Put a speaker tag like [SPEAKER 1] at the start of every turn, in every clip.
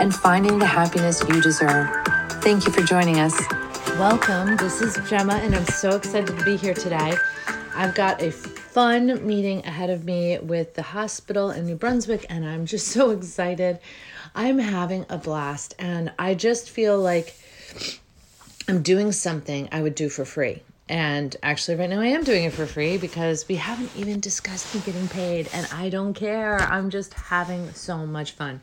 [SPEAKER 1] and finding the happiness you deserve. Thank you for joining us.
[SPEAKER 2] Welcome. This is Gemma, and I'm so excited to be here today. I've got a fun meeting ahead of me with the hospital in New Brunswick, and I'm just so excited. I'm having a blast, and I just feel like I'm doing something I would do for free. And actually, right now, I am doing it for free because we haven't even discussed me getting paid, and I don't care. I'm just having so much fun.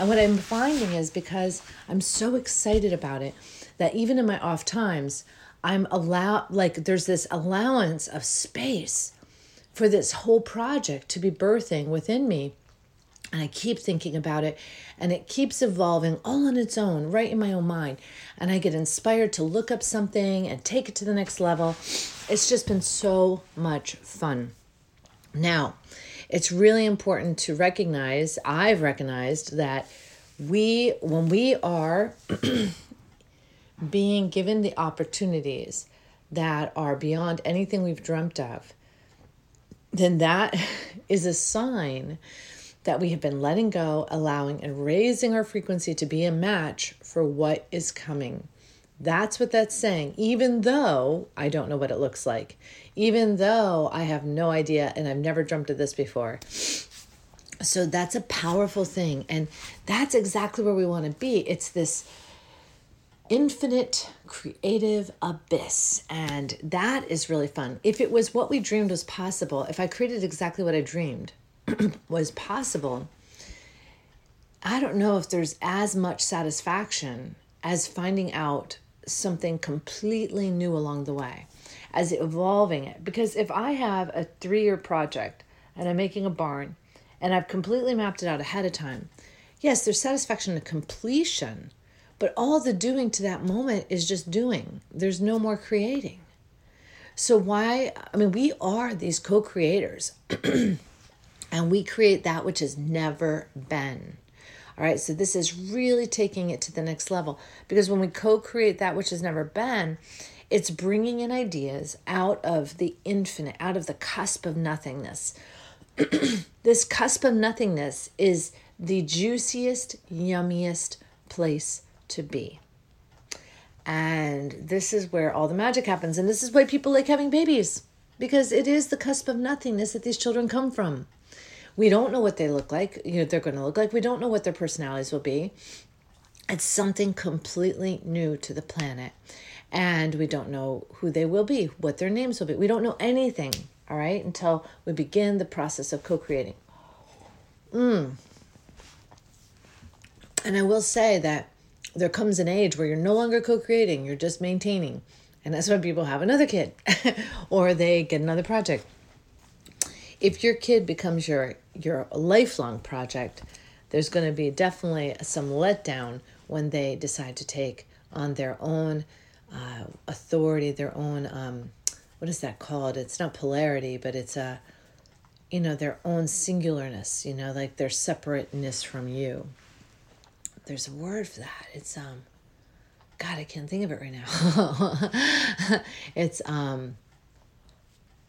[SPEAKER 2] And what I'm finding is because I'm so excited about it that even in my off times, I'm allowed, like, there's this allowance of space for this whole project to be birthing within me. And I keep thinking about it, and it keeps evolving all on its own, right in my own mind. And I get inspired to look up something and take it to the next level. It's just been so much fun. Now, it's really important to recognize, I've recognized that we, when we are being given the opportunities that are beyond anything we've dreamt of, then that is a sign that we have been letting go, allowing, and raising our frequency to be a match for what is coming. That's what that's saying, even though I don't know what it looks like, even though I have no idea and I've never dreamt of this before. So that's a powerful thing. And that's exactly where we want to be. It's this infinite creative abyss. And that is really fun. If it was what we dreamed was possible, if I created exactly what I dreamed was possible, I don't know if there's as much satisfaction as finding out something completely new along the way, as evolving it. Because if I have a three year project and I'm making a barn and I've completely mapped it out ahead of time, yes, there's satisfaction to completion, but all the doing to that moment is just doing. There's no more creating. So, why? I mean, we are these co creators and we create that which has never been. All right, so this is really taking it to the next level because when we co create that which has never been, it's bringing in ideas out of the infinite, out of the cusp of nothingness. this cusp of nothingness is the juiciest, yummiest place to be. And this is where all the magic happens. And this is why people like having babies because it is the cusp of nothingness that these children come from. We don't know what they look like, you know, they're going to look like. We don't know what their personalities will be. It's something completely new to the planet. And we don't know who they will be, what their names will be. We don't know anything, all right, until we begin the process of co creating. Mm. And I will say that there comes an age where you're no longer co creating, you're just maintaining. And that's when people have another kid or they get another project. If your kid becomes your your lifelong project, there's going to be definitely some letdown when they decide to take on their own uh, authority, their own um, what is that called? It's not polarity, but it's a you know their own singularness. You know, like their separateness from you. There's a word for that. It's um, God, I can't think of it right now. it's um,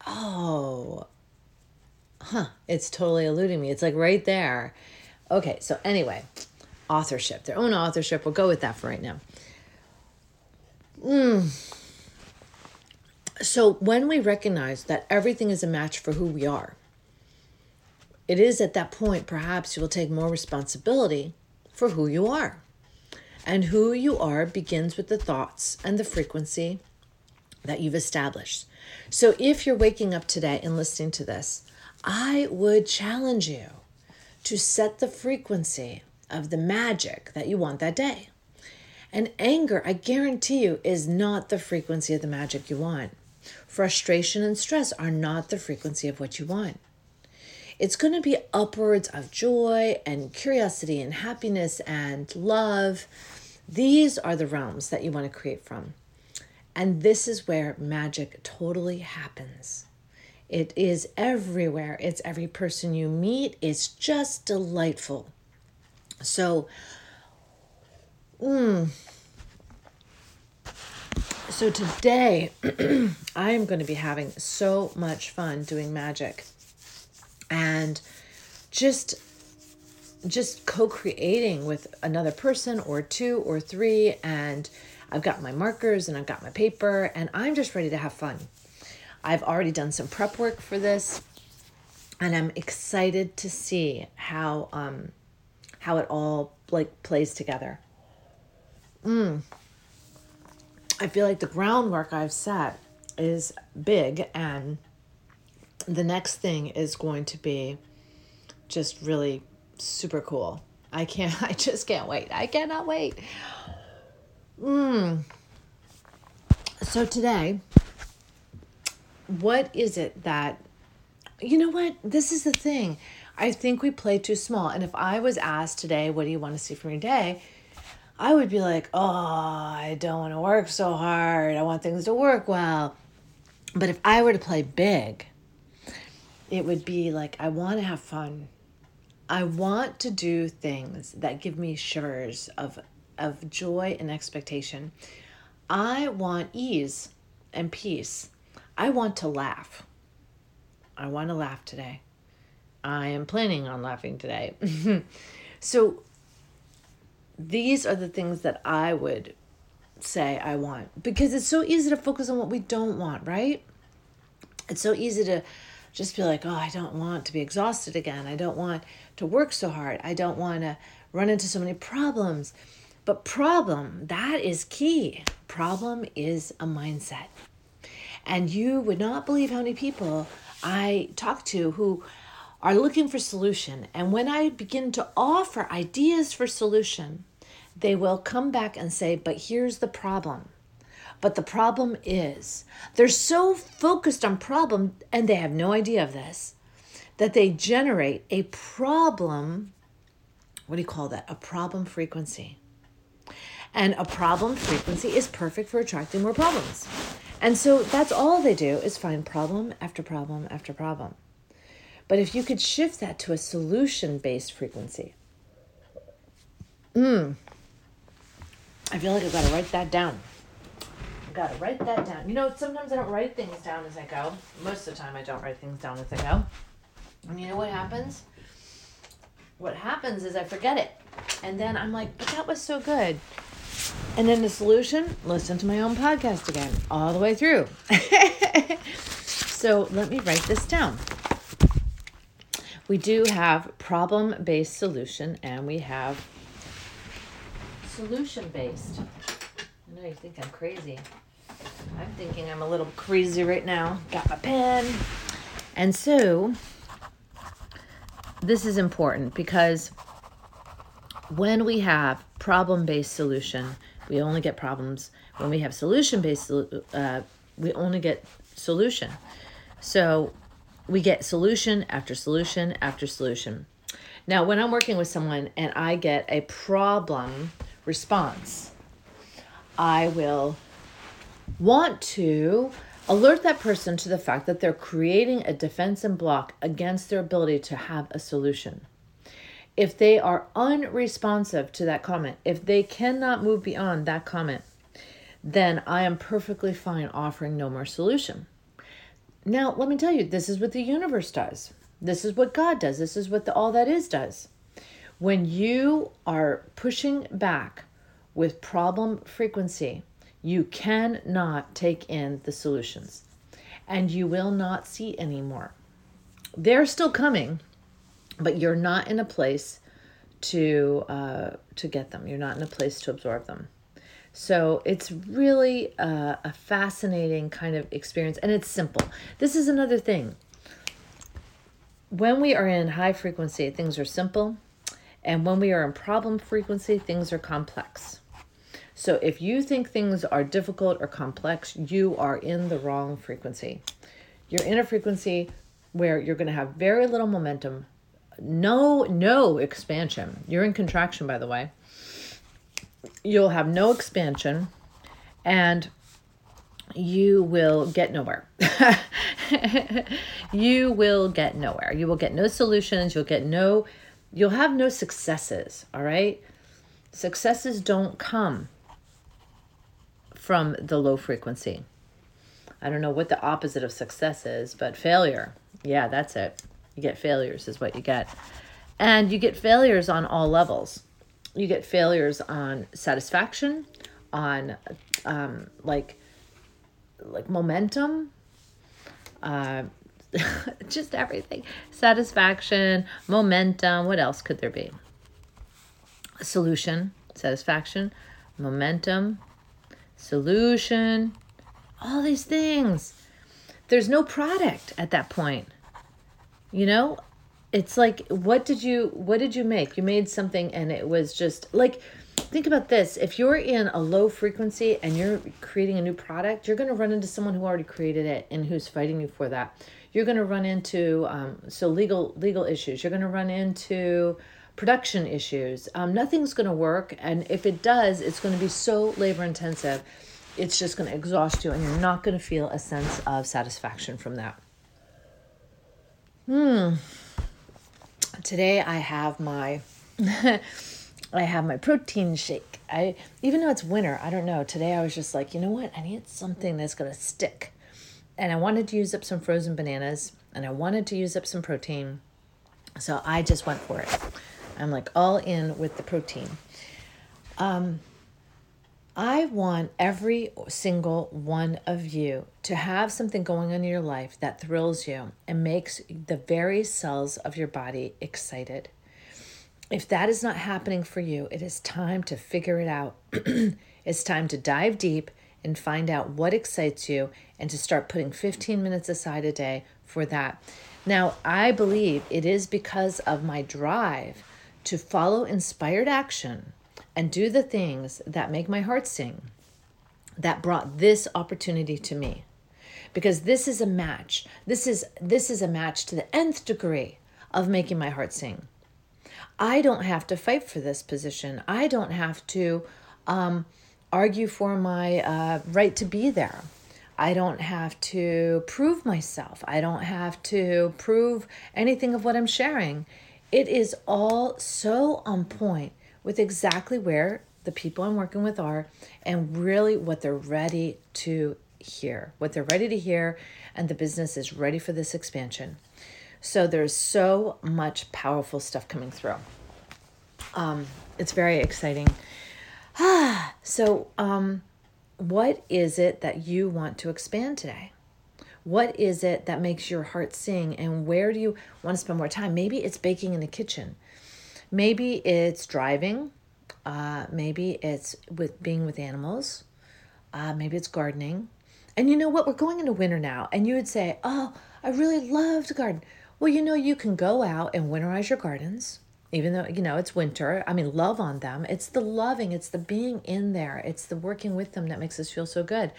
[SPEAKER 2] oh, huh, it's totally eluding me. It's like right there. Okay, so anyway, authorship, their own authorship. We'll go with that for right now. Mm. So when we recognize that everything is a match for who we are, it is at that point perhaps you will take more responsibility for who you are. And who you are begins with the thoughts and the frequency that you've established. So if you're waking up today and listening to this, I would challenge you to set the frequency of the magic that you want that day. And anger, I guarantee you, is not the frequency of the magic you want. Frustration and stress are not the frequency of what you want. It's going to be upwards of joy and curiosity and happiness and love. These are the realms that you want to create from. And this is where magic totally happens. It is everywhere. It's every person you meet. It's just delightful. So, mm, so today I am going to be having so much fun doing magic and just just co-creating with another person or two or three and I've got my markers and I've got my paper and I'm just ready to have fun. I've already done some prep work for this and I'm excited to see how um how it all like plays together. Mm. I feel like the groundwork I've set is big and the next thing is going to be just really super cool. I can't I just can't wait. I cannot wait. Mm. So today, what is it that you know what? This is the thing. I think we play too small. And if I was asked today, what do you want to see from your day? I would be like, oh, I don't want to work so hard. I want things to work well. But if I were to play big, it would be like, I want to have fun. I want to do things that give me shivers of, of joy and expectation. I want ease and peace. I want to laugh. I want to laugh today. I am planning on laughing today. so these are the things that I would say I want because it's so easy to focus on what we don't want, right? It's so easy to just be like, oh, I don't want to be exhausted again. I don't want to work so hard. I don't want to run into so many problems. But problem, that is key. Problem is a mindset. And you would not believe how many people I talk to who are looking for solution. And when I begin to offer ideas for solution, they will come back and say, But here's the problem. But the problem is they're so focused on problem and they have no idea of this that they generate a problem. What do you call that? A problem frequency. And a problem frequency is perfect for attracting more problems. And so that's all they do is find problem after problem after problem. But if you could shift that to a solution based frequency, mm, I feel like I've got to write that down. I've got to write that down. You know, sometimes I don't write things down as I go. Most of the time, I don't write things down as I go. And you know what happens? What happens is I forget it. And then I'm like, but that was so good. And then the solution, listen to my own podcast again, all the way through. so let me write this down. We do have problem based solution and we have solution based. I know you think I'm crazy. I'm thinking I'm a little crazy right now. Got my pen. And so, this is important because when we have problem based solution, we only get problems. When we have solution based, uh, we only get solution. So, we get solution after solution after solution. Now, when I'm working with someone and I get a problem response. I will want to alert that person to the fact that they're creating a defense and block against their ability to have a solution. If they are unresponsive to that comment, if they cannot move beyond that comment, then I am perfectly fine offering no more solution. Now, let me tell you, this is what the universe does. This is what God does. This is what the all that is does. When you are pushing back with problem frequency, you cannot take in the solutions and you will not see anymore. They're still coming, but you're not in a place to uh, to get them. You're not in a place to absorb them. So it's really a, a fascinating kind of experience, and it's simple. This is another thing. When we are in high frequency, things are simple and when we are in problem frequency, things are complex. So if you think things are difficult or complex, you are in the wrong frequency. You're in a frequency where you're going to have very little momentum, no no expansion. You're in contraction by the way. You'll have no expansion and you will get nowhere. you will get nowhere. You will get no solutions, you'll get no you'll have no successes, all right? Successes don't come from the low frequency. I don't know what the opposite of success is, but failure. Yeah, that's it. You get failures, is what you get. And you get failures on all levels. You get failures on satisfaction, on um, like like momentum, uh, just everything. Satisfaction, momentum. What else could there be? Solution, satisfaction, momentum, solution, all these things. There's no product at that point. You know, it's like what did you what did you make? You made something and it was just like think about this. If you're in a low frequency and you're creating a new product you're going to run into someone who already created it and who's fighting you for that. You're going to run into um, so legal legal issues. You're going to run into production issues. Um, nothing's going to work and if it does it's going to be so labor intensive it's just going to exhaust you and you're not going to feel a sense of satisfaction from that hmm today i have my I have my protein shake. I even though it's winter, I don't know. Today I was just like, you know what? I need something that's gonna stick. And I wanted to use up some frozen bananas and I wanted to use up some protein. So I just went for it. I'm like all in with the protein. Um I want every single one of you to have something going on in your life that thrills you and makes the very cells of your body excited. If that is not happening for you, it is time to figure it out. it's time to dive deep and find out what excites you and to start putting 15 minutes aside a day for that. Now, I believe it is because of my drive to follow inspired action and do the things that make my heart sing that brought this opportunity to me because this is a match this is this is a match to the nth degree of making my heart sing I don't have to fight for this position. I don't have to um, argue for my uh, right to be there. I don't have to prove myself. I don't have to prove anything of what I'm sharing. It is all so on point with exactly where the people I'm working with are and really what they're ready to hear, what they're ready to hear, and the business is ready for this expansion. So there's so much powerful stuff coming through. Um, it's very exciting. Ah, so, um, what is it that you want to expand today? What is it that makes your heart sing? And where do you want to spend more time? Maybe it's baking in the kitchen. Maybe it's driving. Uh, maybe it's with being with animals. Uh, maybe it's gardening. And you know what? We're going into winter now. And you would say, Oh, I really love to garden. Well, you know, you can go out and winterize your gardens, even though, you know, it's winter. I mean, love on them. It's the loving, it's the being in there, it's the working with them that makes us feel so good.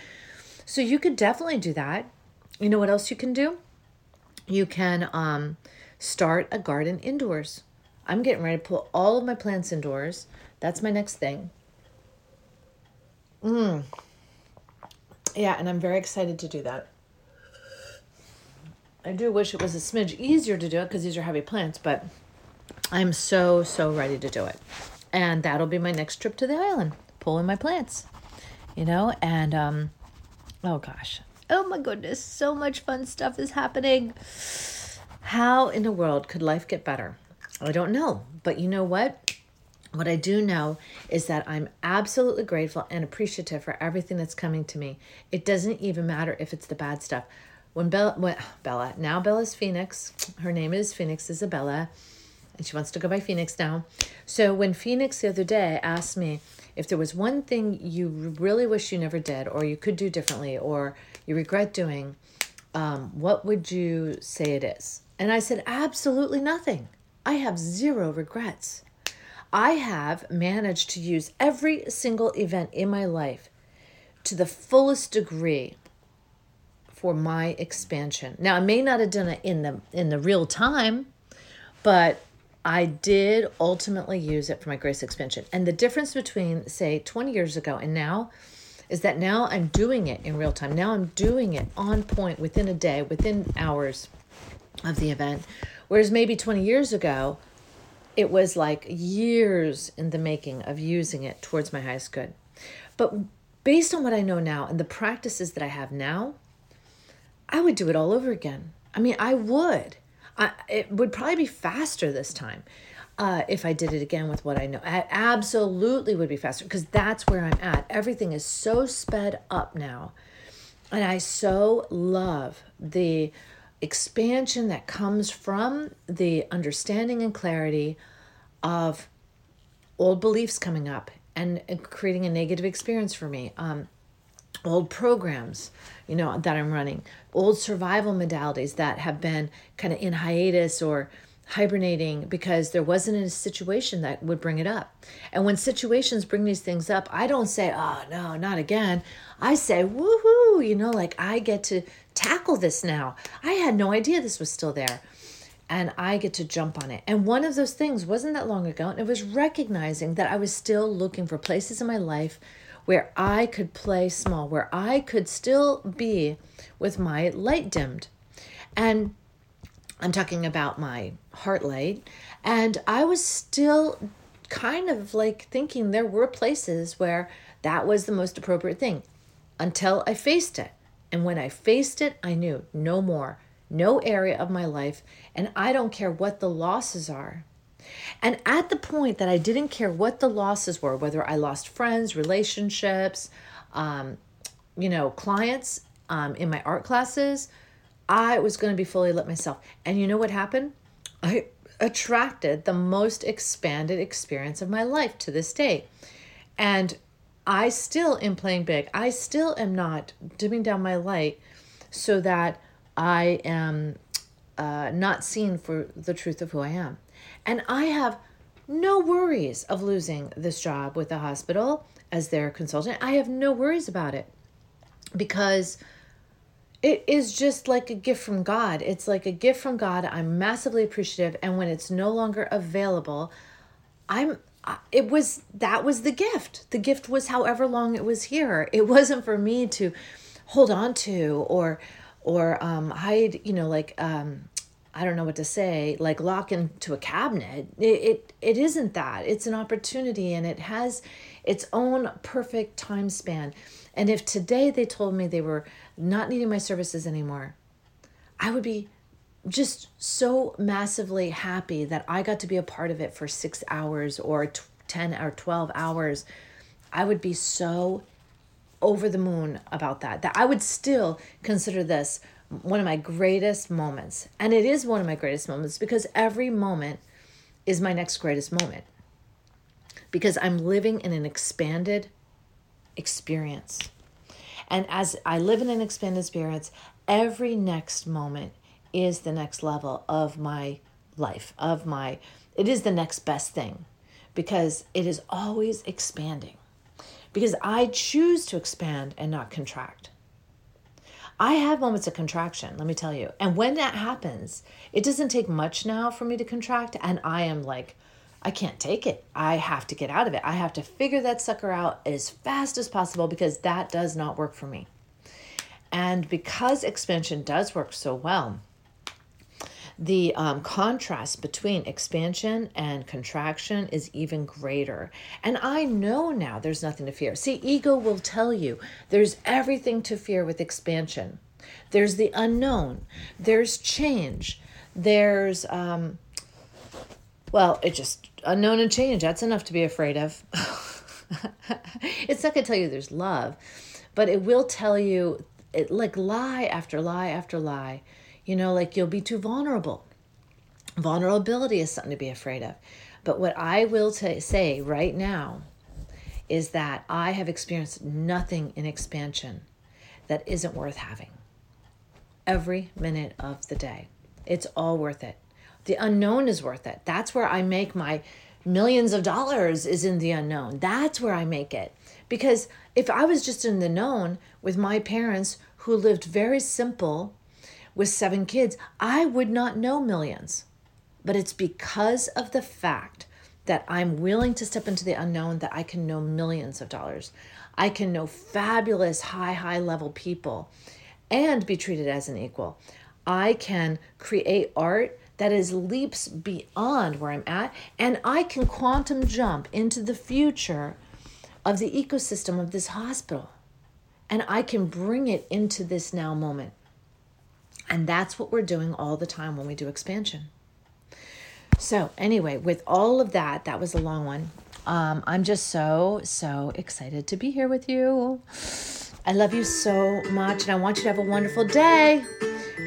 [SPEAKER 2] So you could definitely do that. You know what else you can do? You can um, start a garden indoors. I'm getting ready to pull all of my plants indoors. That's my next thing. Mm. Yeah, and I'm very excited to do that. I do wish it was a smidge easier to do it because these are heavy plants, but I'm so, so ready to do it. And that'll be my next trip to the island, pulling my plants, you know? And, um, oh gosh, oh my goodness, so much fun stuff is happening. How in the world could life get better? I don't know. But you know what? What I do know is that I'm absolutely grateful and appreciative for everything that's coming to me. It doesn't even matter if it's the bad stuff when Bella, when, Bella, now Bella's Phoenix, her name is Phoenix Isabella, and she wants to go by Phoenix now. So when Phoenix the other day asked me if there was one thing you really wish you never did, or you could do differently, or you regret doing, um, what would you say it is? And I said, absolutely nothing. I have zero regrets. I have managed to use every single event in my life to the fullest degree for my expansion. Now, I may not have done it in the in the real time, but I did ultimately use it for my grace expansion. And the difference between say 20 years ago and now is that now I'm doing it in real time. Now I'm doing it on point within a day, within hours of the event. Whereas maybe 20 years ago, it was like years in the making of using it towards my highest good. But based on what I know now and the practices that I have now, I would do it all over again. I mean, I would. I, it would probably be faster this time uh, if I did it again with what I know. I absolutely would be faster because that's where I'm at. Everything is so sped up now. And I so love the expansion that comes from the understanding and clarity of old beliefs coming up and, creating a negative experience for me. Um, old programs, you know, that I'm running, old survival modalities that have been kind of in hiatus or hibernating because there wasn't a situation that would bring it up. And when situations bring these things up, I don't say, oh, no, not again. I say, woohoo, you know, like I get to tackle this now. I had no idea this was still there. And I get to jump on it. And one of those things wasn't that long ago. And it was recognizing that I was still looking for places in my life where I could play small, where I could still be with my light dimmed. And I'm talking about my heart light. And I was still kind of like thinking there were places where that was the most appropriate thing until I faced it. And when I faced it, I knew no more, no area of my life, and I don't care what the losses are. And at the point that I didn't care what the losses were, whether I lost friends, relationships, um, you know, clients um, in my art classes, I was going to be fully let myself. And you know what happened? I attracted the most expanded experience of my life to this day. And I still am playing big. I still am not dimming down my light so that I am uh, not seen for the truth of who I am. And I have no worries of losing this job with the hospital as their consultant. I have no worries about it because it is just like a gift from God. It's like a gift from God. I'm massively appreciative. And when it's no longer available, I'm it was that was the gift. The gift was however long it was here. It wasn't for me to hold on to or or um hide you know like um i don't know what to say like lock into a cabinet. It, it it isn't that. It's an opportunity and it has its own perfect time span. And if today they told me they were not needing my services anymore i would be just so massively happy that I got to be a part of it for six hours or t- 10 or 12 hours. I would be so over the moon about that. That I would still consider this one of my greatest moments. And it is one of my greatest moments because every moment is my next greatest moment. Because I'm living in an expanded experience. And as I live in an expanded experience, every next moment is the next level of my life, of my, it is the next best thing because it is always expanding. Because I choose to expand and not contract. I have moments of contraction, let me tell you. And when that happens, it doesn't take much now for me to contract. And I am like, I can't take it. I have to get out of it. I have to figure that sucker out as fast as possible because that does not work for me. And because expansion does work so well, the um, contrast between expansion and contraction is even greater. And I know now there's nothing to fear. See, ego will tell you there's everything to fear with expansion. There's the unknown, there's change, there's, um, well, it just unknown and change. That's enough to be afraid of. it's not going to tell you there's love, but it will tell you, it, like lie after lie after lie you know, like you'll be too vulnerable. Vulnerability is something to be afraid of. But what I will t- say right now is that I have experienced nothing in expansion that isn't worth having. Every minute of the day. It's all worth it. The unknown is worth it. That's where I make my millions of dollars is in the unknown. That's where I make it. Because if I was just in the known with my parents who lived very simple with seven kids, I would not know millions. But it's because of the fact that I'm willing to step into the unknown that I can know millions of dollars. I can know fabulous high, high level people and be treated as an equal. I can create art that is leaps beyond where I'm at, and I can quantum jump into the future of the ecosystem of this hospital. And I can bring it into this now moment. And that's what we're doing all the time when we do expansion. So, anyway, with all of that, that was a long one. Um, I'm just so, so excited to be here with you. I love you so much, and I want you to have a wonderful day.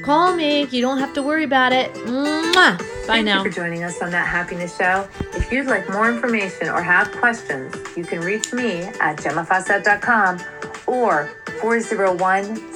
[SPEAKER 2] Call me. You don't have to worry about it. Mwah. Bye
[SPEAKER 1] Thank
[SPEAKER 2] now.
[SPEAKER 1] you for joining us on That Happiness Show. If you'd like more information or have questions, you can reach me at gemmafawcett.com or 401